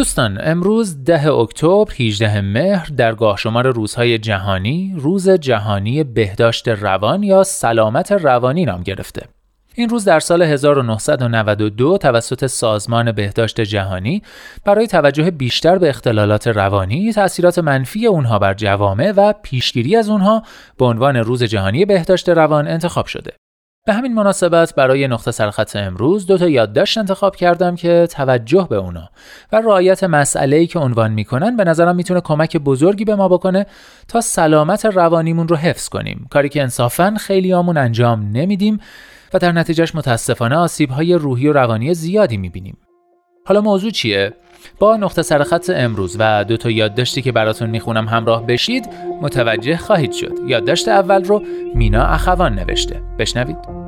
دوستان امروز ده اکتبر 18 مهر در گاه شمار روزهای جهانی روز جهانی بهداشت روان یا سلامت روانی نام گرفته. این روز در سال 1992 توسط سازمان بهداشت جهانی برای توجه بیشتر به اختلالات روانی، تأثیرات منفی اونها بر جوامع و پیشگیری از اونها به عنوان روز جهانی بهداشت روان انتخاب شده. به همین مناسبت برای نقطه سرخط امروز دو تا یادداشت انتخاب کردم که توجه به اونا و رعایت مسئله که عنوان می‌کنن به نظرم می‌تونه کمک بزرگی به ما بکنه تا سلامت روانیمون رو حفظ کنیم. کاری که انصافا خیلیامون انجام نمیدیم و در نتیجهش متاسفانه آسیب های روحی و روانی زیادی می‌بینیم. حالا موضوع چیه؟ با نقطه سرخط امروز و دو تا یادداشتی که براتون می‌خونم همراه بشید متوجه خواهید شد. یادداشت اول رو مینا اخوان نوشته. بشنوید.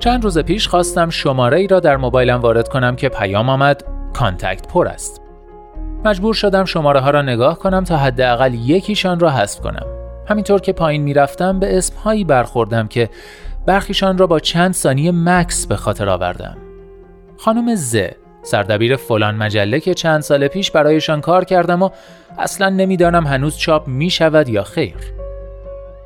چند روز پیش خواستم شماره ای را در موبایلم وارد کنم که پیام آمد contact پر است. مجبور شدم شماره ها را نگاه کنم تا حداقل یکیشان را حذف کنم. همینطور که پایین می‌رفتم به اسم هایی برخوردم که برخیشان را با چند ثانیه مکث به خاطر آوردم. خانم ز سردبیر فلان مجله که چند سال پیش برایشان کار کردم و اصلا نمی‌دانم هنوز چاپ می شود یا خیر.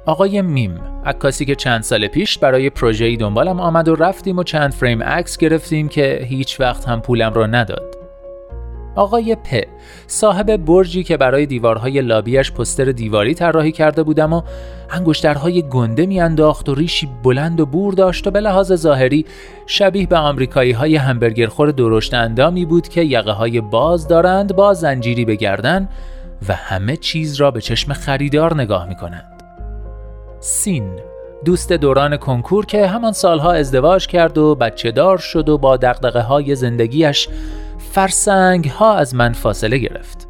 آقای میم عکاسی که چند سال پیش برای پروژه‌ای دنبالم آمد و رفتیم و چند فریم عکس گرفتیم که هیچ وقت هم پولم را نداد. آقای پ صاحب برجی که برای دیوارهای لابیش پستر دیواری طراحی کرده بودم و انگشترهای گنده میانداخت و ریشی بلند و بور داشت و به لحاظ ظاهری شبیه به آمریکایی های همبرگرخور درشت اندامی بود که یقه های باز دارند با زنجیری به گردن و همه چیز را به چشم خریدار نگاه می کنند. سین. دوست دوران کنکور که همان سالها ازدواج کرد و بچه دار شد و با دقدقه های زندگیش فرسنگ ها از من فاصله گرفت.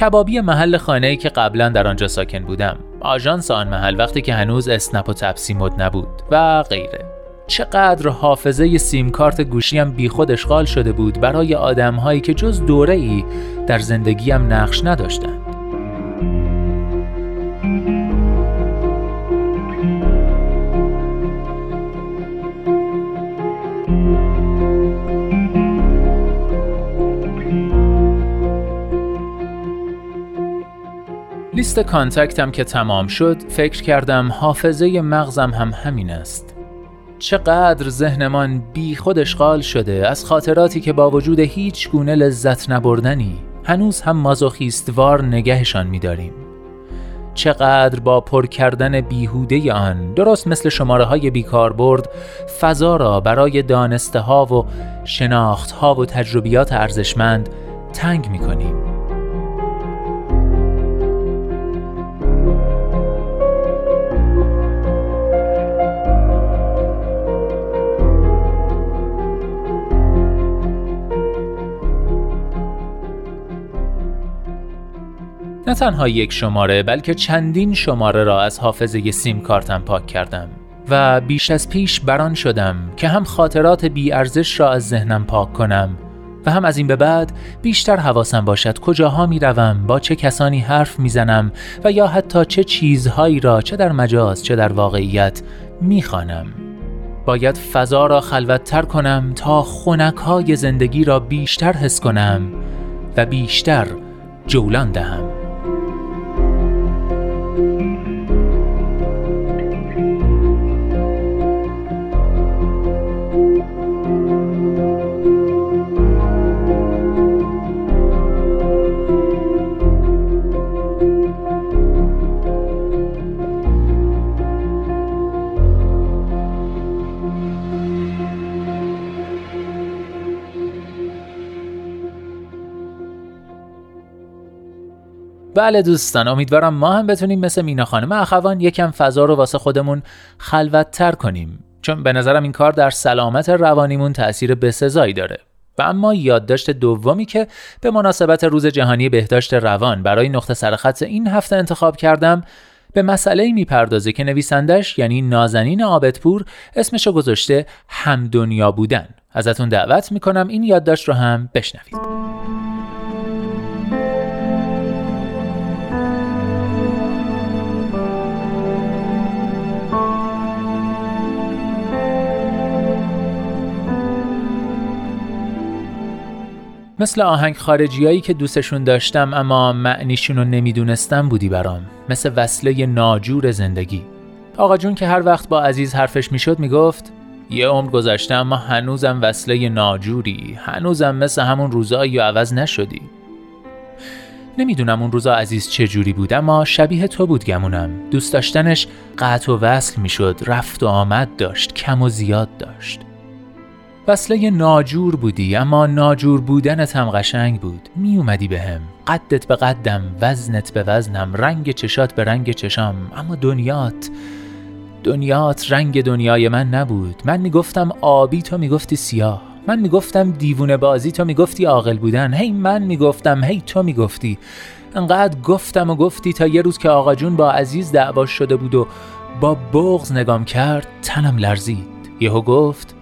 کبابی محل خانه که قبلا در آنجا ساکن بودم. آژانس آن محل وقتی که هنوز اسنپ و تپسی مد نبود و غیره. چقدر حافظه سیم کارت گوشیم بیخود اشغال شده بود برای آدمهایی که جز دوره ای در زندگیم نقش نداشتند. لیست کانتکتم که تمام شد فکر کردم حافظه مغزم هم همین است چقدر ذهنمان بی خود اشغال شده از خاطراتی که با وجود هیچ گونه لذت نبردنی هنوز هم مازوخیستوار نگهشان میداریم چقدر با پر کردن بیهوده آن درست مثل شماره های بیکار برد فضا را برای دانسته ها و شناخت ها و تجربیات ارزشمند تنگ می کنیم. نه تنها یک شماره بلکه چندین شماره را از حافظه سیم کارتم پاک کردم و بیش از پیش بران شدم که هم خاطرات بی ارزش را از ذهنم پاک کنم و هم از این به بعد بیشتر حواسم باشد کجاها می روم با چه کسانی حرف می زنم و یا حتی چه چیزهایی را چه در مجاز چه در واقعیت می خانم. باید فضا را خلوتتر کنم تا خونک های زندگی را بیشتر حس کنم و بیشتر جولان دهم. بله دوستان امیدوارم ما هم بتونیم مثل مینا خانم اخوان یکم فضا رو واسه خودمون خلوتتر کنیم. چون به نظرم این کار در سلامت روانیمون تأثیر بسزایی داره. و اما یادداشت دومی که به مناسبت روز جهانی بهداشت روان برای نقطه سرخط این هفته انتخاب کردم به مسئله می‌پردازه که نویسندش یعنی نازنین آبدپور اسمشو گذاشته هم دنیا بودن. ازتون دعوت می‌کنم این یادداشت رو هم بشنوید. مثل آهنگ خارجیایی که دوستشون داشتم اما معنیشون رو نمی‌دونستم بودی برام. مثل وصله ناجور زندگی. آقا جون که هر وقت با عزیز حرفش می‌شد می‌گفت یه عمر گذشته اما هنوزم وصله ناجوری. هنوزم مثل همون روزایی عوض نشدی. نمی‌دونم اون روزا عزیز چه جوری بود اما شبیه تو بود گمونم. دوست داشتنش قطع و وصل می‌شد رفت و آمد داشت کم و زیاد داشت. وصله ناجور بودی اما ناجور بودنت هم قشنگ بود. می اومدی به هم. قدت به قدم وزنت به وزنم رنگ چشات به رنگ چشام. اما دنیات دنیات رنگ دنیای من نبود. من می‌گفتم آبی تو می‌گفتی سیاه. من می‌گفتم دیوونه بازی تو می‌گفتی عاقل بودن. هی من می‌گفتم هی تو می‌گفتی. انقدر گفتم و گفتی تا یه روز که آقا جون با عزیز دعوا شده بود و با بغز نگام کرد تنم لرزید. یهو گفت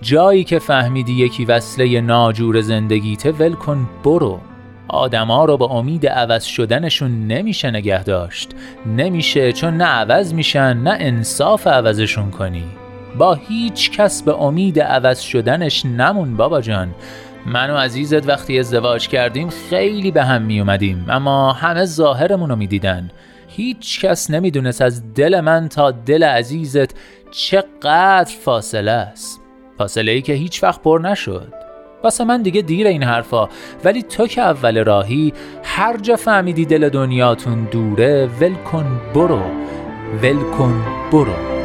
جایی که فهمیدی یکی وصله ناجور زندگیته ول کن برو. آدما رو با امید عوض شدنشون نمیشه نگه داشت. نمیشه چون نه عوض میشن نه انصاف عوضشون کنی. با هیچ کس به امید عوض شدنش نمون بابا جان. من و عزیزت وقتی ازدواج کردیم خیلی به هم می اومدیم اما همه ظاهرمون رو می‌دیدن. هیچ کس نمی‌دونست از دل من تا دل عزیزت چقدر فاصله است. فاصله ای که هیچ وقت پر نشد. واسه من دیگه دیر این حرفا ولی تو که اول راهی هر جا فهمیدی دل دنیاتون دوره ول کن برو. ول کن برو.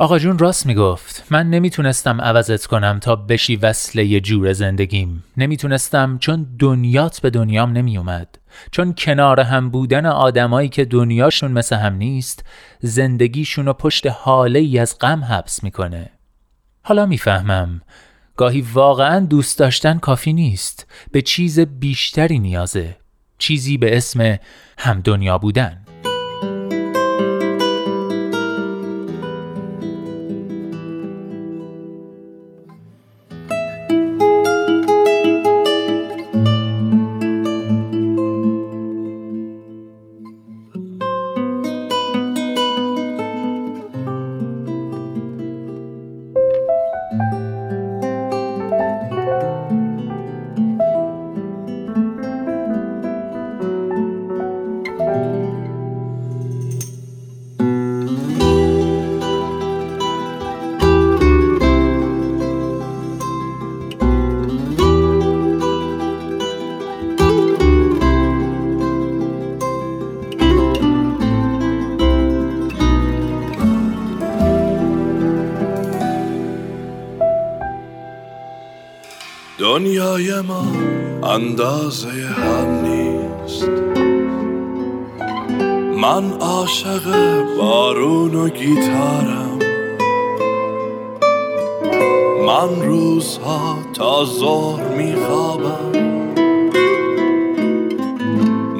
آقا جون راست می‌گفت. من نمی‌تونستم عوضت کنم تا بشی وصله جور زندگیم. نمی‌تونستم چون دنیات به دنیام نمیومد چون کنار هم بودن آدمایی که دنیاشون مثل هم نیست زندگیشون رو پشت حاله ای از غم حبس می‌کنه. حالا می‌فهمم. گاهی واقعا دوست داشتن کافی نیست. به چیز بیشتری نیازه. چیزی به اسم هم دنیا بودن. دنیای ما اندازه هم نیست. من عاشق بارون و گیتارم. من روزها تا ظهر میخوابم.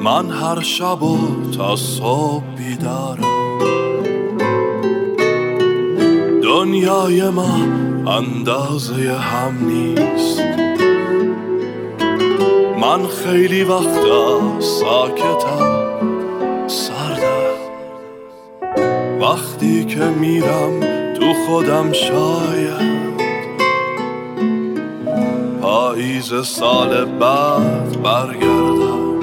من هر شب و تا صبح بیدارم. دنیای ما اندازه هم نیست. من خیلی وقتا ساکتم سردم. وقتی که میرم تو خودم شاید. پاییز سال بعد برگردم.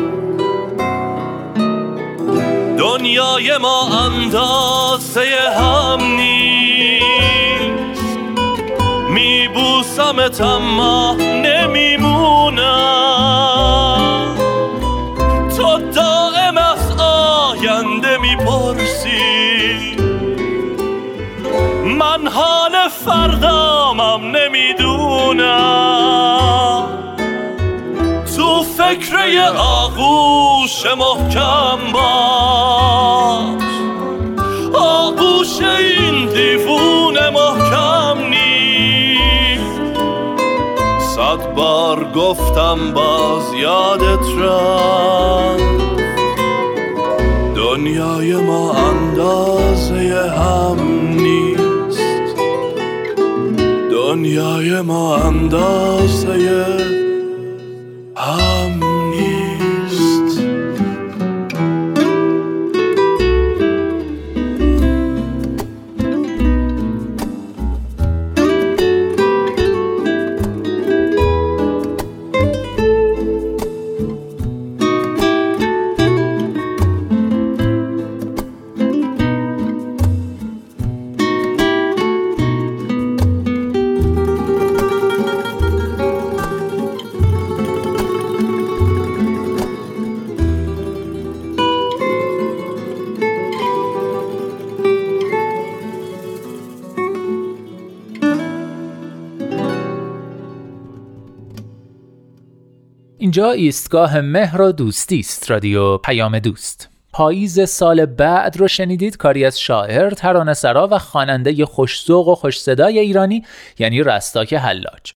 دنیای ما اندازه هم نیست. میبوسمت اما نمیمونم من حال فردامم نمی‌دونم. تو فکر آغوش محکم باش. آغوش این دیوون محکم نیست. صد بار گفتم باز یادت رفت. دنیای ما اندازه دنیای ما اندازه اینجا ایستگاه مهر و دوستی است رادیو پیام دوست پاییز سال بعد رو شنیدید کاری از شاعر، ترانه‌سرا و خواننده خوشزوق و خوش صدای ایرانی یعنی رستاک حلاج.